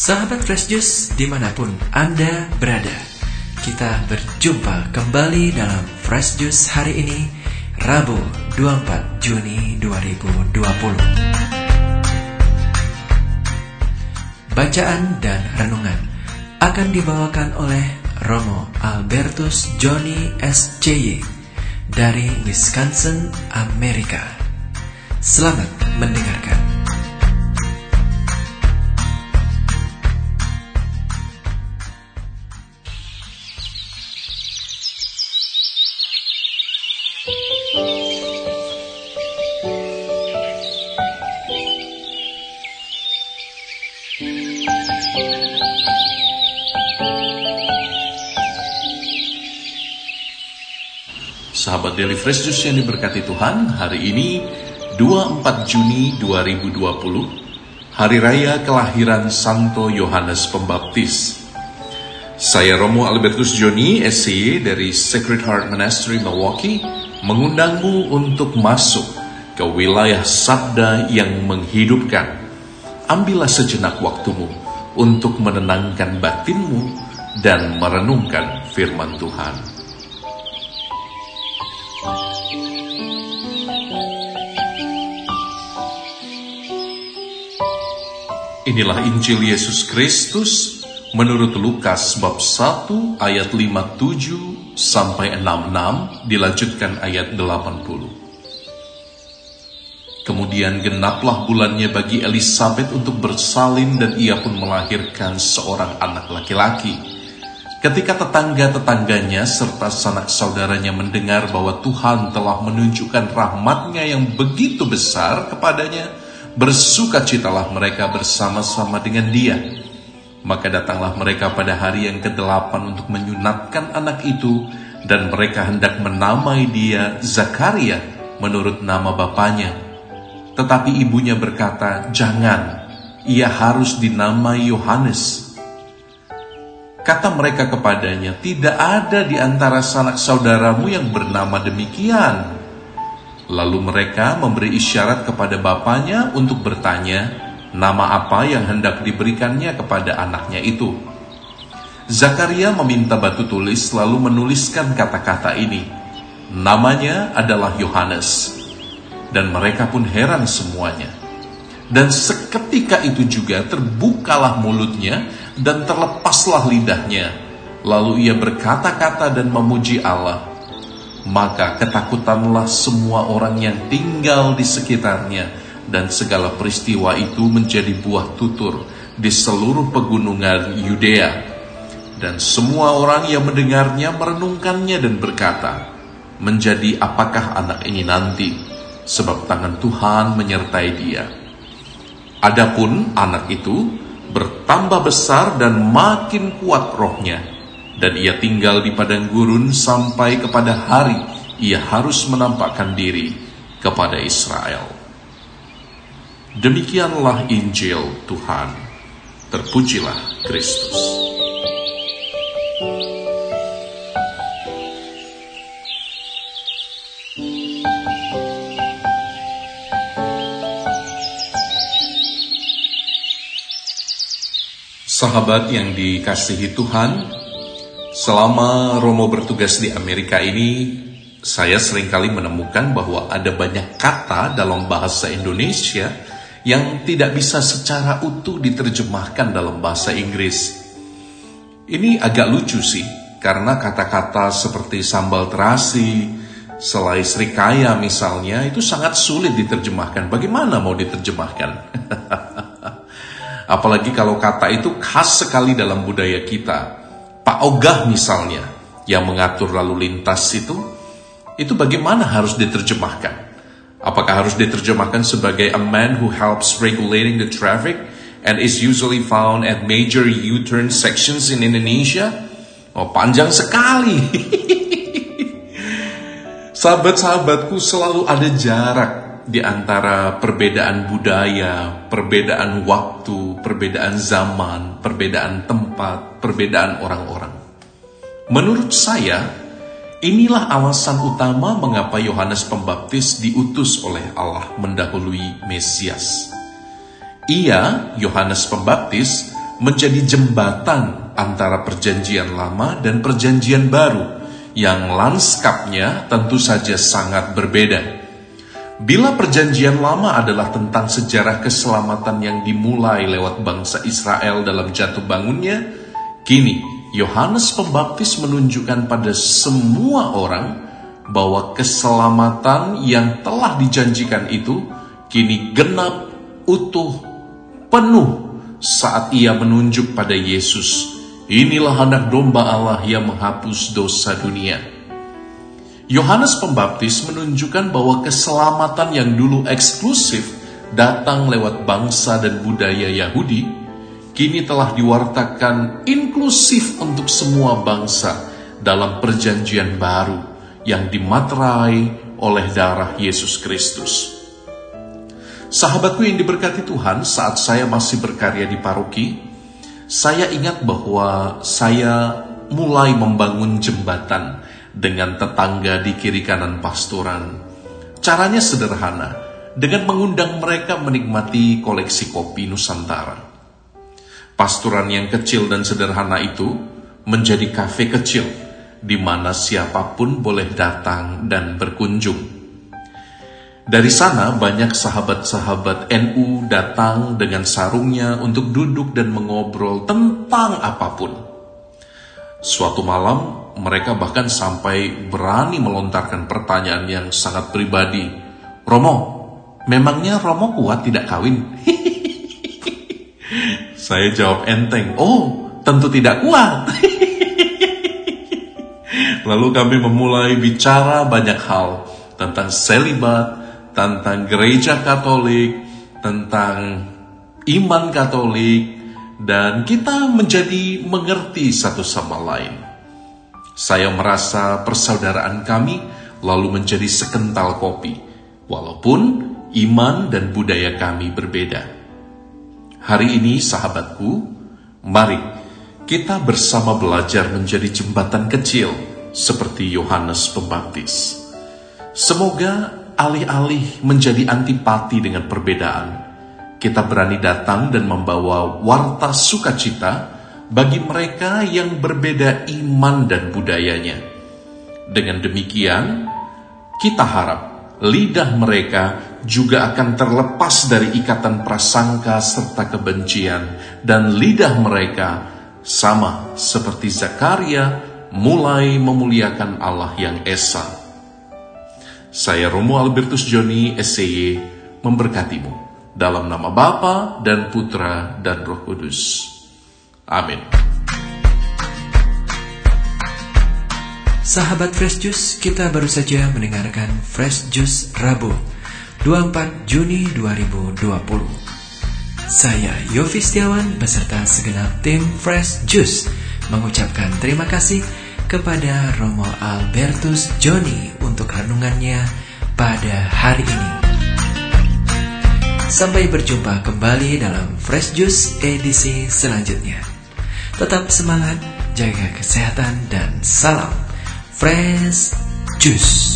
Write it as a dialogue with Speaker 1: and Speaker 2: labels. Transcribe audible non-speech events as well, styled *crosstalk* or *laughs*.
Speaker 1: Sahabat Fresh Juice di mana pun Anda berada Kita berjumpa kembali dalam Fresh Juice hari ini Rabu 24 Juni 2020 Bacaan dan renungan akan dibawakan oleh Romo Albertus Johnny SCY dari Wisconsin, Amerika. Selamat mendengarkan.
Speaker 2: Sahabat Daily Fresh Juice yang diberkati Tuhan, hari ini 24 Juni 2020, Hari Raya Kelahiran Santo Yohanes Pembaptis. Saya Romo Albertus Joni, SCY dari Sacred Heart Monastery Milwaukee, mengundangmu untuk masuk ke wilayah sabda yang menghidupkan. Ambillah sejenak waktumu untuk menenangkan batinmu dan merenungkan firman Tuhan. Inilah Injil Yesus Kristus menurut Lukas bab 1 ayat 57 sampai 66 dilanjutkan ayat 80. Kemudian genaplah bulannya bagi Elizabeth untuk bersalin dan ia pun melahirkan seorang anak laki-laki. Ketika tetangga-tetangganya serta sanak saudaranya mendengar bahwa Tuhan telah menunjukkan rahmatnya yang begitu besar kepadanya, bersukacitalah mereka bersama-sama dengan dia. Maka datanglah mereka pada hari yang ke-8 untuk menyunatkan anak itu, dan mereka hendak menamai dia Zakaria menurut nama bapaknya. Tetapi ibunya berkata, "Jangan, ia harus dinamai Yohanes." Kata mereka kepadanya, "Tidak ada di antara sanak saudaramu yang bernama demikian." Lalu mereka memberi isyarat kepada bapaknya untuk bertanya nama apa yang hendak diberikannya kepada anaknya itu. Zakaria meminta batu tulis lalu menuliskan kata-kata ini. Namanya adalah Yohanes. Dan mereka pun heran semuanya. Dan seketika itu juga terbukalah mulutnya dan terlepaslah lidahnya. Lalu ia berkata-kata dan memuji Allah maka ketakutanlah semua orang yang tinggal di sekitarnya, dan segala peristiwa itu menjadi buah tutur di seluruh pegunungan Yudea. Dan semua orang yang mendengarnya merenungkannya dan berkata, Menjadi apakah anak ini nanti? Sebab tangan Tuhan menyertai dia. Adapun anak itu bertambah besar dan makin kuat rohnya, dan ia tinggal di padang gurun sampai kepada hari ia harus menampakkan diri kepada Israel. Demikianlah Injil Tuhan. Terpujilah Kristus. Sahabat yang dikasihi Tuhan, Selama Romo bertugas di Amerika ini, saya sering kali menemukan bahwa ada banyak kata dalam bahasa Indonesia yang tidak bisa secara utuh diterjemahkan dalam bahasa Inggris. Ini agak lucu sih, karena kata-kata seperti sambal terasi, selai serikaya misalnya, itu sangat sulit diterjemahkan. Bagaimana mau diterjemahkan? *laughs* Apalagi kalau kata itu khas sekali dalam budaya kita Pak Ogah misalnya yang mengatur lalu lintas itu, itu bagaimana harus diterjemahkan? Apakah harus diterjemahkan sebagai a man who helps regulating the traffic and is usually found at major U-turn sections in Indonesia? Oh, panjang sekali. *laughs* Sahabat-sahabatku selalu ada jarak di antara perbedaan budaya, perbedaan waktu, perbedaan zaman, perbedaan tempat, perbedaan orang-orang. Menurut saya, inilah alasan utama mengapa Yohanes Pembaptis diutus oleh Allah mendahului Mesias. Ia, Yohanes Pembaptis, menjadi jembatan antara perjanjian lama dan perjanjian baru yang lanskapnya tentu saja sangat berbeda. Bila perjanjian lama adalah tentang sejarah keselamatan yang dimulai lewat bangsa Israel dalam jatuh bangunnya, kini Yohanes Pembaptis menunjukkan pada semua orang bahwa keselamatan yang telah dijanjikan itu kini genap, utuh, penuh saat ia menunjuk pada Yesus. Inilah anak domba Allah yang menghapus dosa dunia. Yohanes Pembaptis menunjukkan bahwa keselamatan yang dulu eksklusif datang lewat bangsa dan budaya Yahudi, kini telah diwartakan inklusif untuk semua bangsa dalam perjanjian baru yang dimaterai oleh darah Yesus Kristus. Sahabatku yang diberkati Tuhan, saat saya masih berkarya di paroki, saya ingat bahwa saya mulai membangun jembatan dengan tetangga di kiri kanan pastoran. Caranya sederhana, dengan mengundang mereka menikmati koleksi kopi Nusantara. Pastoran yang kecil dan sederhana itu menjadi kafe kecil di mana siapa pun boleh datang dan berkunjung. Dari sana banyak sahabat-sahabat NU datang dengan sarungnya untuk duduk dan mengobrol tentang apa pun. Suatu malam mereka bahkan sampai berani melontarkan pertanyaan yang sangat pribadi. Romo, memangnya Romo kuat tidak kawin? *laughs* Saya jawab enteng, oh tentu tidak kuat. *laughs* Lalu kami memulai bicara banyak hal tentang selibat, tentang gereja Katolik, tentang iman Katolik, dan kita menjadi mengerti satu sama lain. Saya merasa persaudaraan kami lalu menjadi sekental kopi, walaupun iman dan budaya kami berbeda. Hari ini, sahabatku, mari kita bersama belajar menjadi jembatan kecil seperti Yohanes Pembaptis. Semoga alih-alih menjadi antipati dengan perbedaan, kita berani datang dan membawa warta sukacita bagi mereka yang berbeda iman dan budayanya. Dengan demikian, kita harap lidah mereka juga akan terlepas dari ikatan prasangka serta kebencian, dan lidah mereka sama seperti Zakaria mulai memuliakan Allah yang Esa. Saya Romo Albertus Joni, SCY, memberkatimu dalam nama Bapa dan Putra dan Roh Kudus. Amin.
Speaker 1: Sahabat Fresh Juice, kita baru saja mendengarkan Fresh Juice Rabu 24 Juni 2020. Saya Yofi Setiawan beserta segenap tim Fresh Juice mengucapkan terima kasih kepada Romo Albertus Joni untuk renungannya pada hari ini. Sampai berjumpa kembali dalam Fresh Juice edisi selanjutnya. Tetap semangat, jaga kesehatan, dan salam fresh juice.